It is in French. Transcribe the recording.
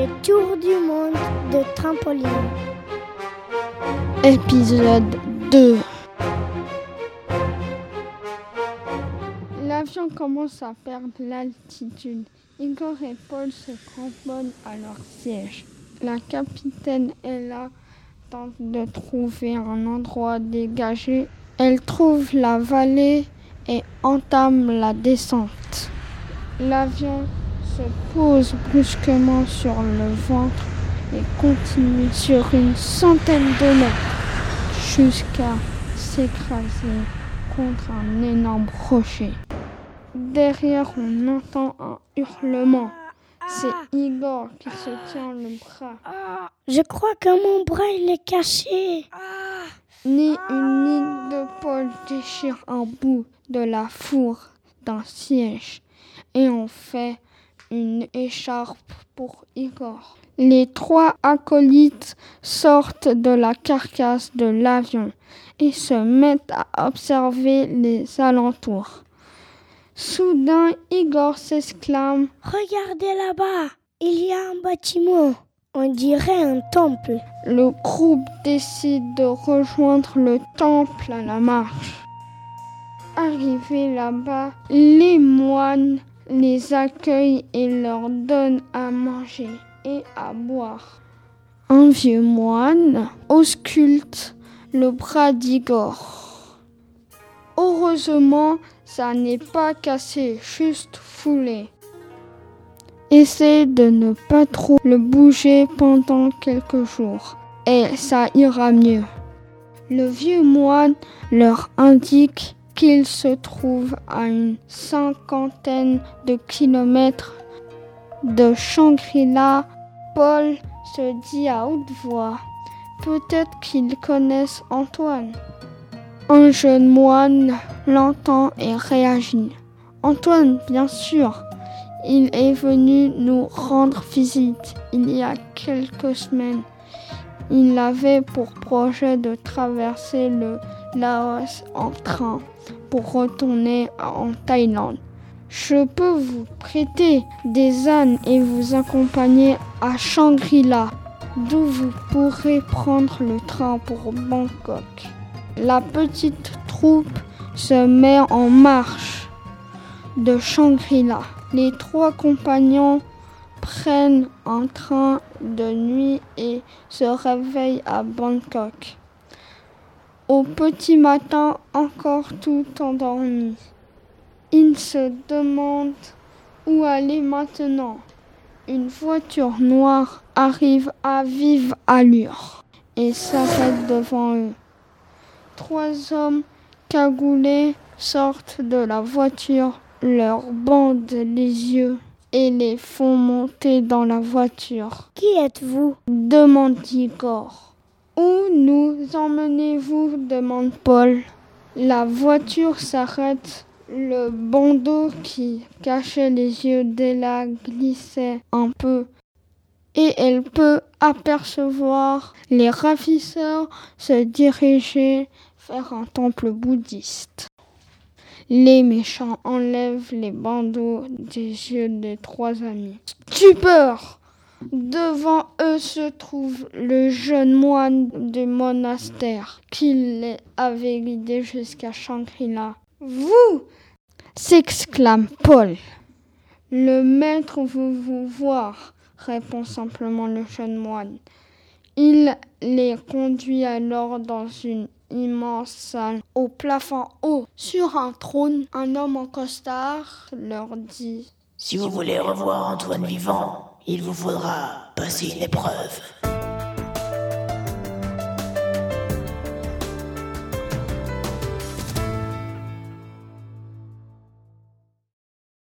le tour du monde de trampoline. Épisode 2 L'avion commence à perdre l'altitude. Igor et Paul se cramponnent à leur siège. La capitaine Ella tente de trouver un endroit dégagé. Elle trouve la vallée et entame la descente. L'avion se pose brusquement sur le ventre et continue sur une centaine de mètres jusqu'à s'écraser contre un énorme rocher. Derrière, on entend un hurlement. C'est Igor qui se tient le bras. Je crois que mon bras il est caché. Ni une ligne de Paul déchire un bout de la fourre d'un siège et on fait une écharpe pour Igor. Les trois acolytes sortent de la carcasse de l'avion et se mettent à observer les alentours. Soudain, Igor s'exclame Regardez là-bas, il y a un bâtiment. On dirait un temple. Le groupe décide de rejoindre le temple à la marche. Arrivés là-bas, les moines les accueillent et leur donnent à manger et à boire. Un vieux moine ausculte le bras d'Igor. Heureusement, ça n'est pas cassé, juste foulé. Essaye de ne pas trop le bouger pendant quelques jours et ça ira mieux. Le vieux moine leur indique qu'il se trouve à une cinquantaine de kilomètres de Shangri-La. Paul se dit à haute voix, peut-être qu'ils connaissent Antoine. Un jeune moine l'entend et réagit. Antoine, bien sûr, il est venu nous rendre visite il y a quelques semaines. Il avait pour projet de traverser le Laos en train pour retourner en Thaïlande. Je peux vous prêter des ânes et vous accompagner à Shangri-La, d'où vous pourrez prendre le train pour Bangkok. La petite troupe se met en marche de Shangri-La. Les trois compagnons prennent un train de nuit et se réveillent à Bangkok. Au petit matin, encore tout endormi, ils se demandent où aller maintenant. Une voiture noire arrive à vive allure et s'arrête devant eux. Trois hommes cagoulés sortent de la voiture, leur bandent les yeux et les font monter dans la voiture. Qui êtes-vous? demande Igor. Où nous emmenez-vous demande Paul. La voiture s'arrête. Le bandeau qui cachait les yeux d'Ella glissait un peu et elle peut apercevoir les ravisseurs se diriger vers un temple bouddhiste. Les méchants enlèvent les bandeaux des yeux des trois amis. Stupeur Devant eux se trouve le jeune moine du monastère qui les avait guidés jusqu'à Shangri-La. Vous s'exclame Paul. Le maître veut vous voir, répond simplement le jeune moine. Il les conduit alors dans une immense salle au plafond haut. Sur un trône, un homme en costard leur dit Si vous voulez revoir Antoine vivant, il vous faudra passer une épreuve.